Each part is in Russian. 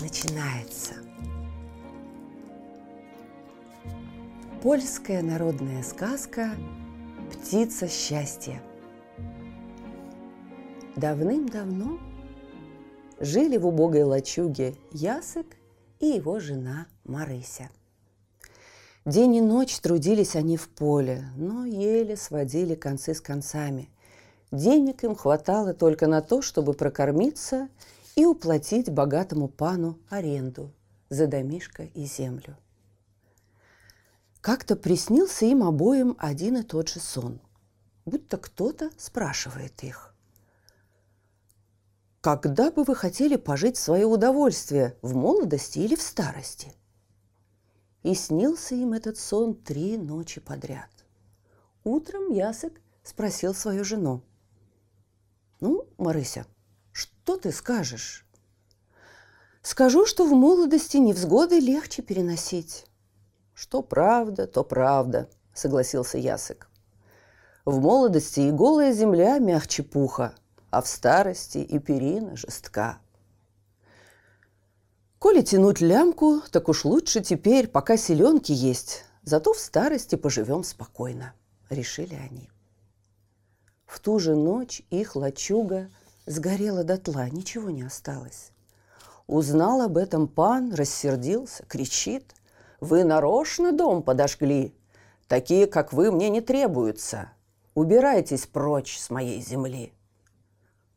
начинается. Польская народная сказка «Птица счастья». Давным-давно жили в убогой лачуге Ясык и его жена Марыся. День и ночь трудились они в поле, но еле сводили концы с концами. Денег им хватало только на то, чтобы прокормиться и уплатить богатому пану аренду за домишко и землю. Как-то приснился им обоим один и тот же сон, будто кто-то спрашивает их. «Когда бы вы хотели пожить в свое удовольствие, в молодости или в старости?» И снился им этот сон три ночи подряд. Утром Ясок спросил свою жену. «Ну, Марыся, что ты скажешь? Скажу, что в молодости невзгоды легче переносить. Что правда, то правда, согласился Ясык. В молодости и голая земля мягче пуха, а в старости и перина жестка. Коли тянуть лямку, так уж лучше теперь, пока селенки есть, зато в старости поживем спокойно, решили они. В ту же ночь их лачуга сгорела дотла, ничего не осталось. Узнал об этом пан, рассердился, кричит. «Вы нарочно дом подожгли? Такие, как вы, мне не требуются. Убирайтесь прочь с моей земли».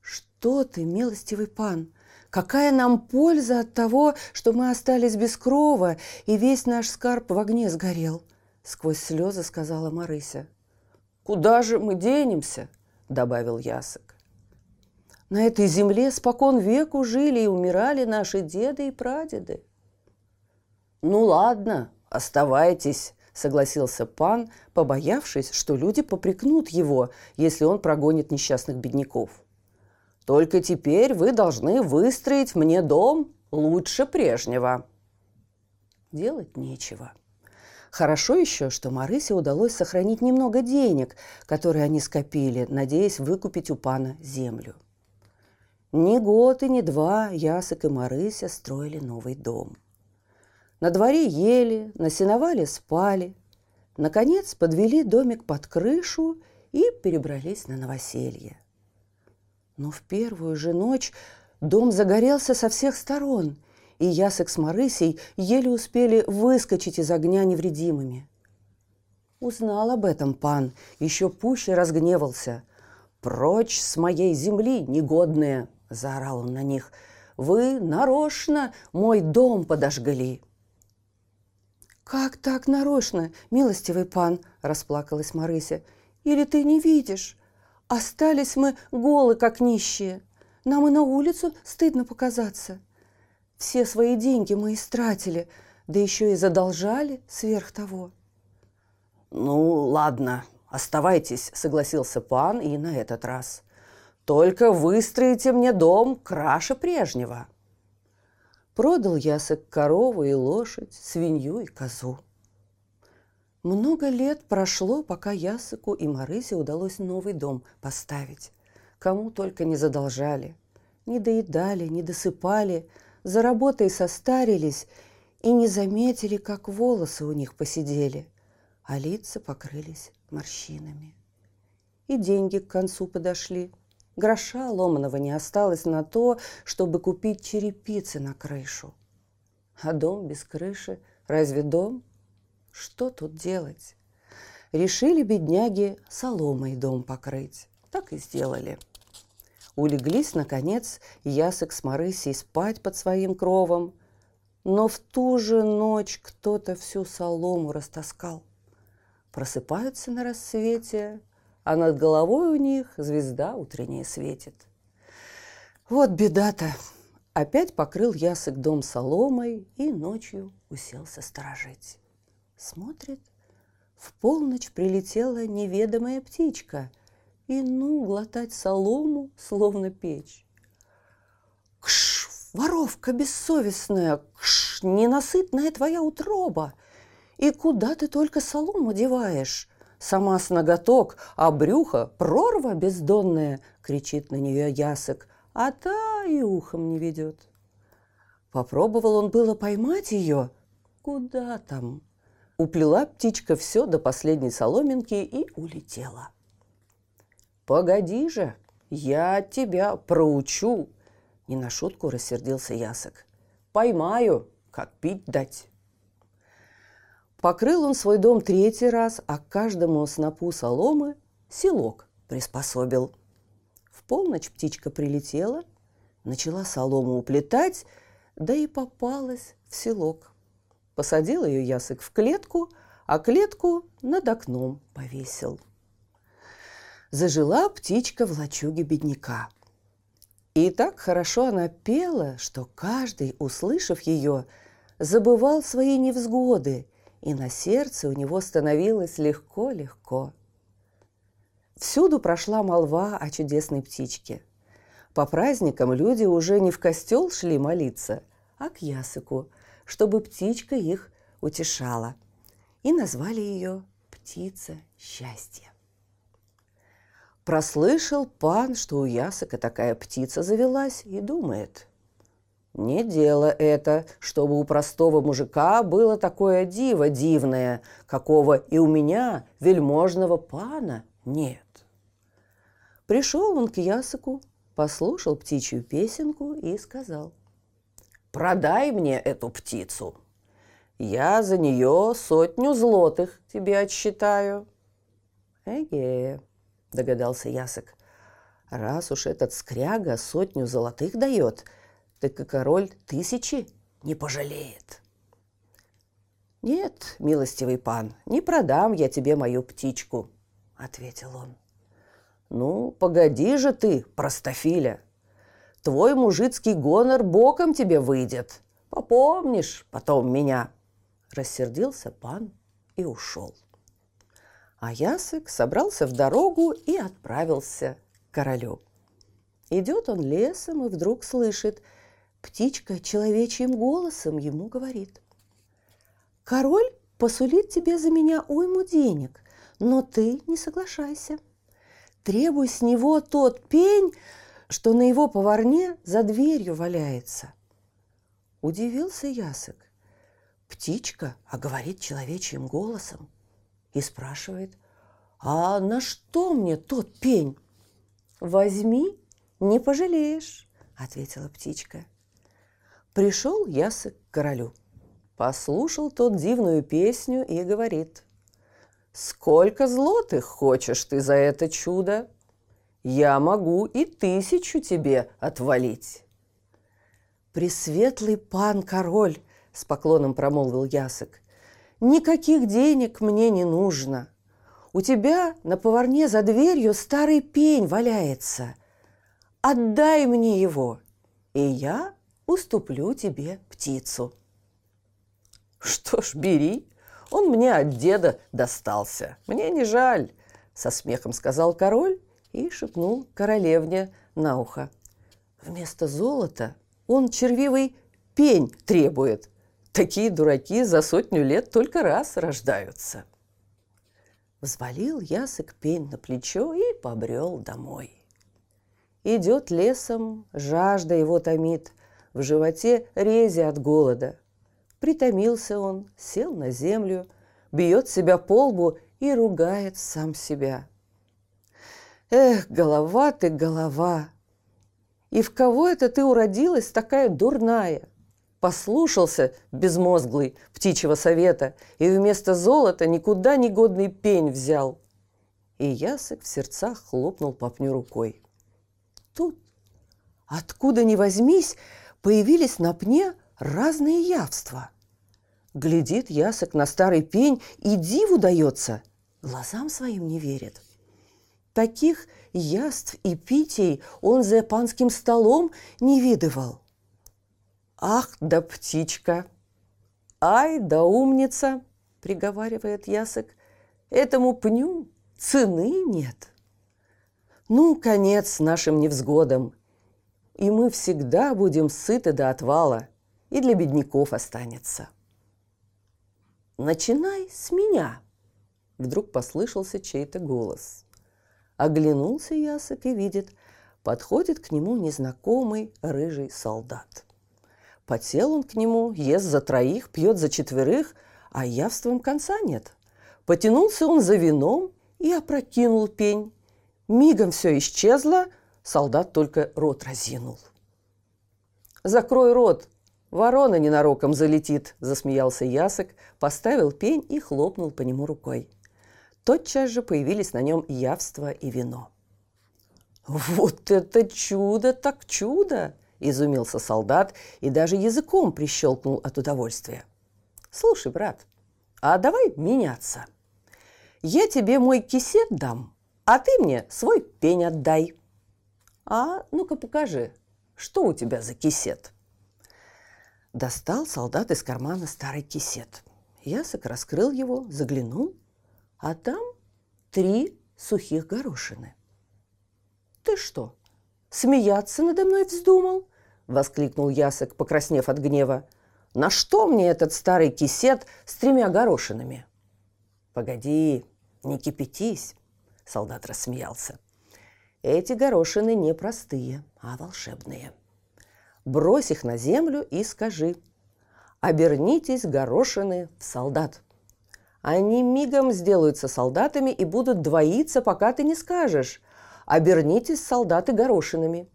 «Что ты, милостивый пан? Какая нам польза от того, что мы остались без крова, и весь наш скарб в огне сгорел?» Сквозь слезы сказала Марыся. «Куда же мы денемся?» – добавил Ясок. На этой земле спокон веку жили и умирали наши деды и прадеды. «Ну ладно, оставайтесь», — согласился пан, побоявшись, что люди попрекнут его, если он прогонит несчастных бедняков. «Только теперь вы должны выстроить мне дом лучше прежнего». Делать нечего. Хорошо еще, что Марысе удалось сохранить немного денег, которые они скопили, надеясь выкупить у пана землю. Ни год и ни два Ясок и Марыся строили новый дом. На дворе ели, на сеновале спали. Наконец подвели домик под крышу и перебрались на новоселье. Но в первую же ночь дом загорелся со всех сторон, и Ясок с Марысей еле успели выскочить из огня невредимыми. Узнал об этом пан, еще пуще разгневался. «Прочь с моей земли, негодные!» – заорал он на них. «Вы нарочно мой дом подожгли!» «Как так нарочно, милостивый пан?» – расплакалась Марыся. «Или ты не видишь? Остались мы голы, как нищие. Нам и на улицу стыдно показаться. Все свои деньги мы истратили, да еще и задолжали сверх того». «Ну, ладно, оставайтесь», – согласился пан и на этот раз – только выстроите мне дом краше прежнего. Продал ясок корову и лошадь, свинью и козу. Много лет прошло, пока Ясыку и Марысе удалось новый дом поставить. Кому только не задолжали. Не доедали, не досыпали, за работой состарились и не заметили, как волосы у них посидели, а лица покрылись морщинами. И деньги к концу подошли – Гроша ломаного не осталось на то, чтобы купить черепицы на крышу. А дом без крыши – разве дом? Что тут делать? Решили бедняги соломой дом покрыть. Так и сделали. Улеглись, наконец, Ясок с Марысей спать под своим кровом. Но в ту же ночь кто-то всю солому растаскал. Просыпаются на рассвете – а над головой у них звезда утренняя светит. Вот беда-то. Опять покрыл ясок дом соломой и ночью уселся сторожить. Смотрит, в полночь прилетела неведомая птичка и ну глотать солому, словно печь. Кш, воровка бессовестная, кш, ненасытная твоя утроба! И куда ты только солому деваешь? Сама с ноготок, а брюхо прорва бездонная, кричит на нее ясок, а та и ухом не ведет. Попробовал он было поймать ее. Куда там? Уплела птичка все до последней соломинки и улетела. «Погоди же, я тебя проучу!» Не на шутку рассердился ясок. «Поймаю, как пить дать!» Покрыл он свой дом третий раз, а каждому снопу соломы селок приспособил. В полночь птичка прилетела, начала солому уплетать, да и попалась в селок. Посадил ее ясок в клетку, а клетку над окном повесил. Зажила птичка в лачуге бедняка. И так хорошо она пела, что каждый, услышав ее, забывал свои невзгоды и на сердце у него становилось легко-легко. Всюду прошла молва о чудесной птичке. По праздникам люди уже не в костел шли молиться, а к ясыку, чтобы птичка их утешала. И назвали ее «Птица счастья». Прослышал пан, что у ясыка такая птица завелась, и думает – не дело это, чтобы у простого мужика было такое диво дивное, какого и у меня, вельможного пана, нет. Пришел он к ясыку, послушал птичью песенку и сказал, «Продай мне эту птицу. Я за нее сотню злотых тебе отсчитаю». «Эге», — догадался ясок, «раз уж этот скряга сотню золотых дает — так и король тысячи не пожалеет. «Нет, милостивый пан, не продам я тебе мою птичку», — ответил он. «Ну, погоди же ты, простофиля. Твой мужицкий гонор боком тебе выйдет. Попомнишь потом меня». Рассердился пан и ушел. А Ясык собрался в дорогу и отправился к королю. Идет он лесом и вдруг слышит – Птичка человечьим голосом ему говорит. «Король посулит тебе за меня уйму денег, но ты не соглашайся. Требуй с него тот пень, что на его поварне за дверью валяется». Удивился Ясок. Птичка, а говорит человечьим голосом, и спрашивает, «А на что мне тот пень?» «Возьми, не пожалеешь», — ответила птичка. Пришел Ясык к королю. Послушал тот дивную песню и говорит. «Сколько злотых хочешь ты за это чудо? Я могу и тысячу тебе отвалить». «Пресветлый пан король», — с поклоном промолвил Ясок, «никаких денег мне не нужно. У тебя на поварне за дверью старый пень валяется. Отдай мне его, и я уступлю тебе птицу». «Что ж, бери, он мне от деда достался, мне не жаль», — со смехом сказал король и шепнул королевне на ухо. «Вместо золота он червивый пень требует. Такие дураки за сотню лет только раз рождаются». Взвалил ясок пень на плечо и побрел домой. Идет лесом, жажда его томит — в животе рези от голода. Притомился он, сел на землю, бьет себя по лбу и ругает сам себя. Эх, голова ты, голова! И в кого это ты уродилась такая дурная? Послушался, безмозглый, птичьего совета, и вместо золота никуда не годный пень взял. И ясок в сердцах хлопнул по пню рукой. Тут, откуда ни возьмись, появились на пне разные явства. Глядит ясок на старый пень и диву дается, глазам своим не верит. Таких яств и питей он за панским столом не видывал. «Ах, да птичка! Ай, да умница!» – приговаривает Ясок. «Этому пню цены нет». Ну, конец нашим невзгодам, и мы всегда будем сыты до отвала, и для бедняков останется. «Начинай с меня!» Вдруг послышался чей-то голос. Оглянулся Ясок и видит, подходит к нему незнакомый рыжий солдат. Подсел он к нему, ест за троих, пьет за четверых, а явством конца нет. Потянулся он за вином и опрокинул пень. Мигом все исчезло, солдат только рот разинул. «Закрой рот, ворона ненароком залетит», – засмеялся Ясок, поставил пень и хлопнул по нему рукой. Тотчас же появились на нем явство и вино. «Вот это чудо так чудо!» – изумился солдат и даже языком прищелкнул от удовольствия. «Слушай, брат, а давай меняться. Я тебе мой кисет дам, а ты мне свой пень отдай». «А ну-ка покажи, что у тебя за кисет?» Достал солдат из кармана старый кисет. Ясок раскрыл его, заглянул, а там три сухих горошины. «Ты что, смеяться надо мной вздумал?» – воскликнул Ясок, покраснев от гнева. «На что мне этот старый кисет с тремя горошинами?» «Погоди, не кипятись», – солдат рассмеялся. «Эти горошины не простые, а волшебные. Брось их на землю и скажи, обернитесь горошины в солдат. Они мигом сделаются солдатами и будут двоиться, пока ты не скажешь. Обернитесь солдаты горошинами.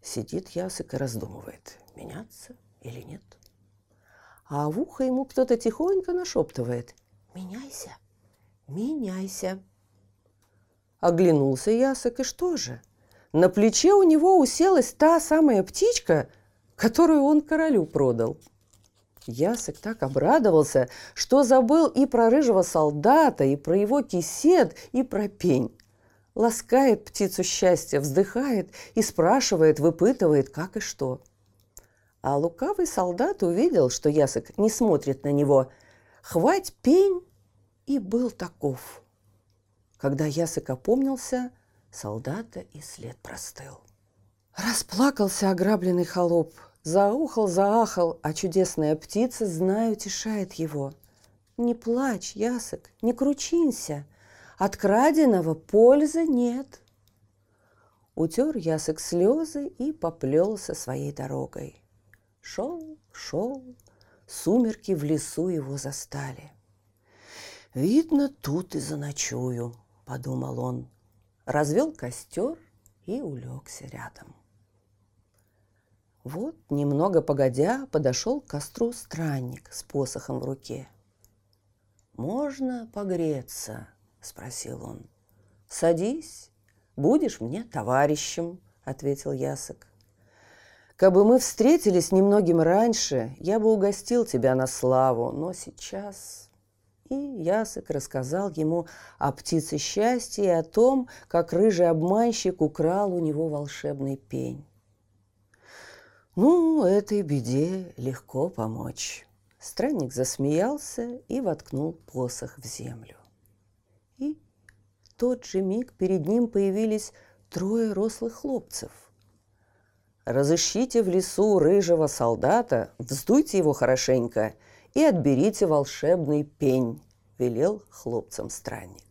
Сидит Ясик и раздумывает, меняться или нет. А в ухо ему кто-то тихонько нашептывает «Меняйся, меняйся». Оглянулся Ясик, и что же? На плече у него уселась та самая птичка, которую он королю продал – Ясок так обрадовался, что забыл и про рыжего солдата, и про его кисет, и про пень. Ласкает птицу счастья, вздыхает и спрашивает, выпытывает, как и что. А лукавый солдат увидел, что Ясок не смотрит на него. Хвать пень, и был таков. Когда Ясок опомнился, солдата и след простыл. Расплакался ограбленный холоп – Заухал, заахал, а чудесная птица, знаю, утешает его. Не плачь, ясок, не кручинься, от краденого пользы нет. Утер ясок слезы и поплелся своей дорогой. Шел, шел, сумерки в лесу его застали. «Видно, тут и заночую», — подумал он. Развел костер и улегся рядом. Вот, немного погодя, подошел к костру странник с посохом в руке. «Можно погреться?» – спросил он. «Садись, будешь мне товарищем», – ответил Ясок. «Кабы мы встретились немногим раньше, я бы угостил тебя на славу, но сейчас...» И Ясок рассказал ему о птице счастья и о том, как рыжий обманщик украл у него волшебный пень. Ну, этой беде легко помочь. Странник засмеялся и воткнул посох в землю. И в тот же миг перед ним появились трое рослых хлопцев. «Разыщите в лесу рыжего солдата, вздуйте его хорошенько и отберите волшебный пень», – велел хлопцам странник.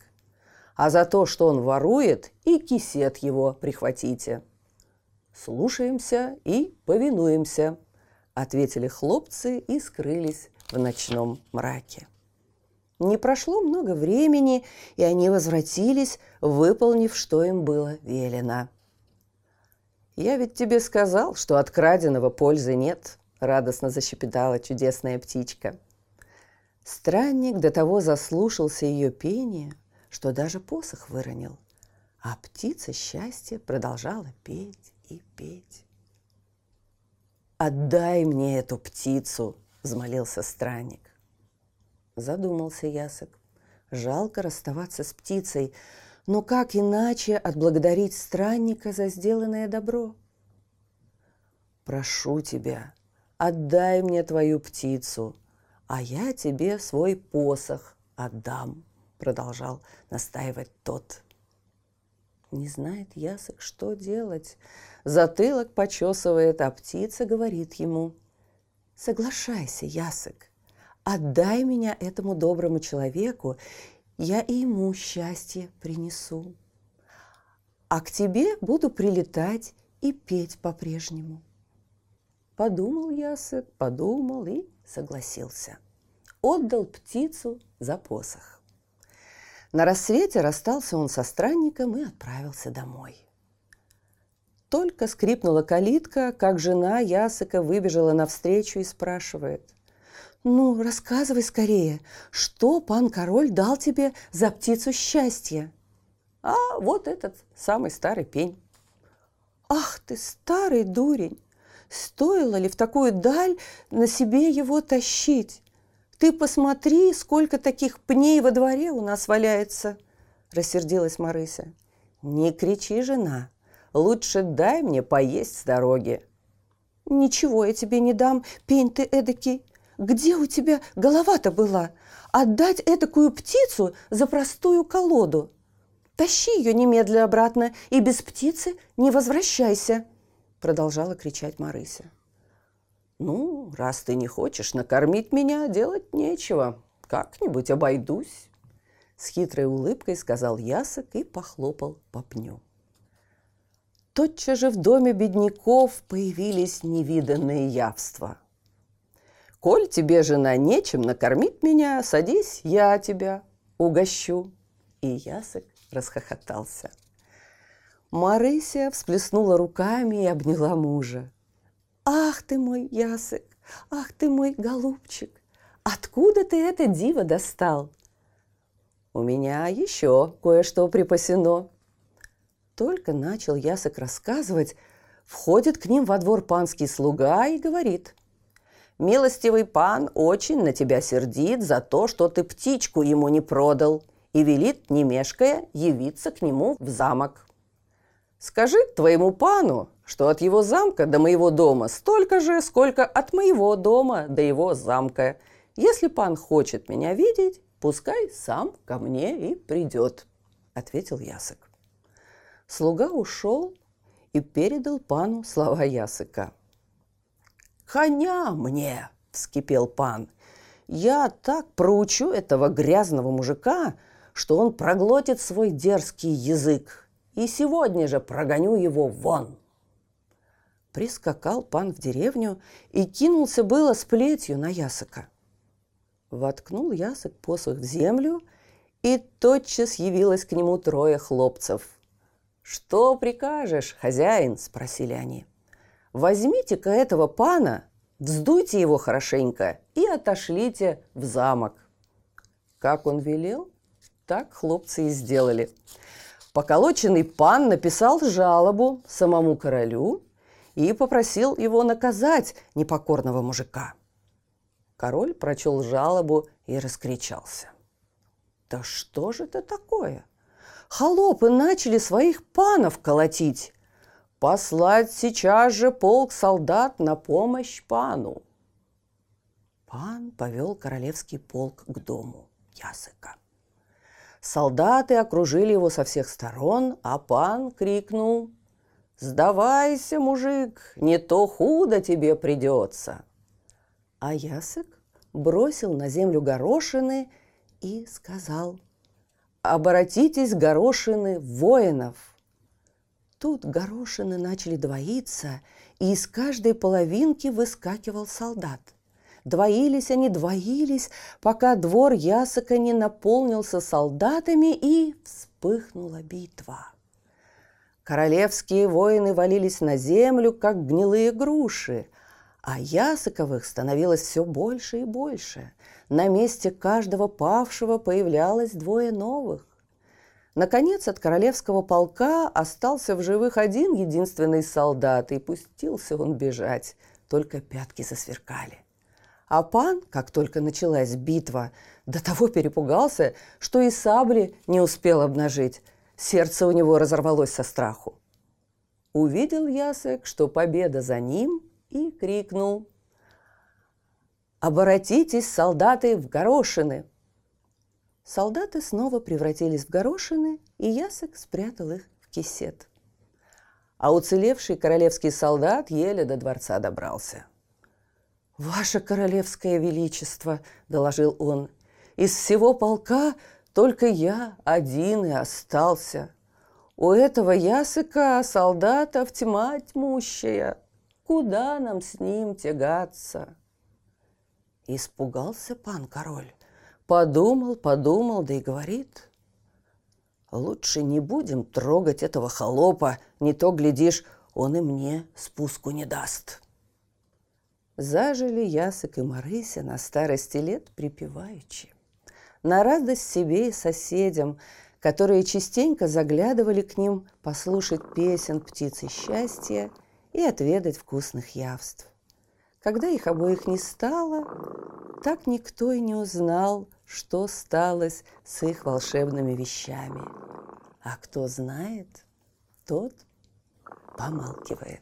«А за то, что он ворует, и кисет его прихватите». «Слушаемся и повинуемся», – ответили хлопцы и скрылись в ночном мраке. Не прошло много времени, и они возвратились, выполнив, что им было велено. «Я ведь тебе сказал, что от краденого пользы нет», – радостно защепетала чудесная птичка. Странник до того заслушался ее пение, что даже посох выронил, а птица счастья продолжала петь и петь. «Отдай мне эту птицу!» – взмолился странник. Задумался Ясок. Жалко расставаться с птицей, но как иначе отблагодарить странника за сделанное добро? «Прошу тебя, отдай мне твою птицу, а я тебе свой посох отдам, продолжал настаивать тот. Не знает Ясок, что делать. Затылок почесывает, а птица говорит ему, «Соглашайся, Ясок, отдай меня этому доброму человеку, я и ему счастье принесу. А к тебе буду прилетать и петь по-прежнему». Подумал Ясок, подумал и согласился. Отдал птицу за посох. На рассвете расстался он со странником и отправился домой. Только скрипнула калитка, как жена Ясыка выбежала навстречу и спрашивает. «Ну, рассказывай скорее, что пан король дал тебе за птицу счастья?» «А вот этот самый старый пень». «Ах ты, старый дурень! Стоило ли в такую даль на себе его тащить? Ты посмотри, сколько таких пней во дворе у нас валяется!» – рассердилась Марыся. «Не кричи, жена!» Лучше дай мне поесть с дороги». «Ничего я тебе не дам, пень ты эдакий. Где у тебя голова-то была? Отдать эдакую птицу за простую колоду? Тащи ее немедленно обратно и без птицы не возвращайся!» Продолжала кричать Марыся. «Ну, раз ты не хочешь накормить меня, делать нечего. Как-нибудь обойдусь!» С хитрой улыбкой сказал Ясок и похлопал по пню. Тотчас же в доме бедняков появились невиданные явства. «Коль тебе, жена, нечем накормить меня, садись, я тебя угощу». И Ясок расхохотался. Марыся всплеснула руками и обняла мужа. «Ах ты мой Ясок! Ах ты мой голубчик! Откуда ты это диво достал?» «У меня еще кое-что припасено», только начал Ясок рассказывать, входит к ним во двор панский слуга и говорит. «Милостивый пан очень на тебя сердит за то, что ты птичку ему не продал, и велит, не мешкая, явиться к нему в замок. Скажи твоему пану, что от его замка до моего дома столько же, сколько от моего дома до его замка. Если пан хочет меня видеть, пускай сам ко мне и придет», — ответил Ясок. Слуга ушел и передал пану слова Ясыка. «Коня мне!» – вскипел пан. «Я так проучу этого грязного мужика, что он проглотит свой дерзкий язык, и сегодня же прогоню его вон!» Прискакал пан в деревню и кинулся было с плетью на Ясыка. Воткнул Ясык посох в землю, и тотчас явилось к нему трое хлопцев – «Что прикажешь, хозяин?» – спросили они. «Возьмите-ка этого пана, вздуйте его хорошенько и отошлите в замок». Как он велел, так хлопцы и сделали. Поколоченный пан написал жалобу самому королю и попросил его наказать непокорного мужика. Король прочел жалобу и раскричался. «Да что же это такое? холопы начали своих панов колотить. Послать сейчас же полк солдат на помощь пану. Пан повел королевский полк к дому Ясыка. Солдаты окружили его со всех сторон, а пан крикнул «Сдавайся, мужик, не то худо тебе придется!» А Ясык бросил на землю горошины и сказал обратитесь, горошины, воинов. Тут горошины начали двоиться, и из каждой половинки выскакивал солдат. Двоились они, двоились, пока двор Ясока не наполнился солдатами, и вспыхнула битва. Королевские воины валились на землю, как гнилые груши, а Ясоковых становилось все больше и больше – на месте каждого павшего появлялось двое новых. Наконец, от королевского полка остался в живых один единственный солдат, и пустился он бежать, только пятки засверкали. А пан, как только началась битва, до того перепугался, что и сабли не успел обнажить. Сердце у него разорвалось со страху. Увидел Ясек, что победа за ним, и крикнул Оборотитесь, солдаты, в горошины!» Солдаты снова превратились в горошины, и Ясок спрятал их в кисет. А уцелевший королевский солдат еле до дворца добрался. «Ваше королевское величество!» – доложил он. «Из всего полка только я один и остался. У этого ясыка солдатов тьма тьмущая. Куда нам с ним тягаться?» Испугался пан король. Подумал, подумал, да и говорит. Лучше не будем трогать этого холопа, не то, глядишь, он и мне спуску не даст. Зажили Ясок и Марыся на старости лет припеваючи. На радость себе и соседям, которые частенько заглядывали к ним послушать песен птицы счастья и отведать вкусных явств. Когда их обоих не стало, так никто и не узнал, что сталось с их волшебными вещами. А кто знает, тот помалкивает.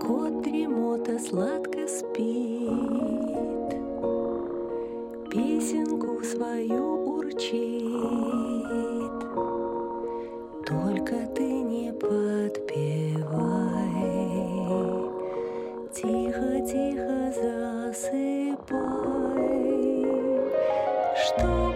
Кот дремота сладко спит, Песенку свою урчит. Только ты не подпевай, Тихо-тихо засыпай, Чтобы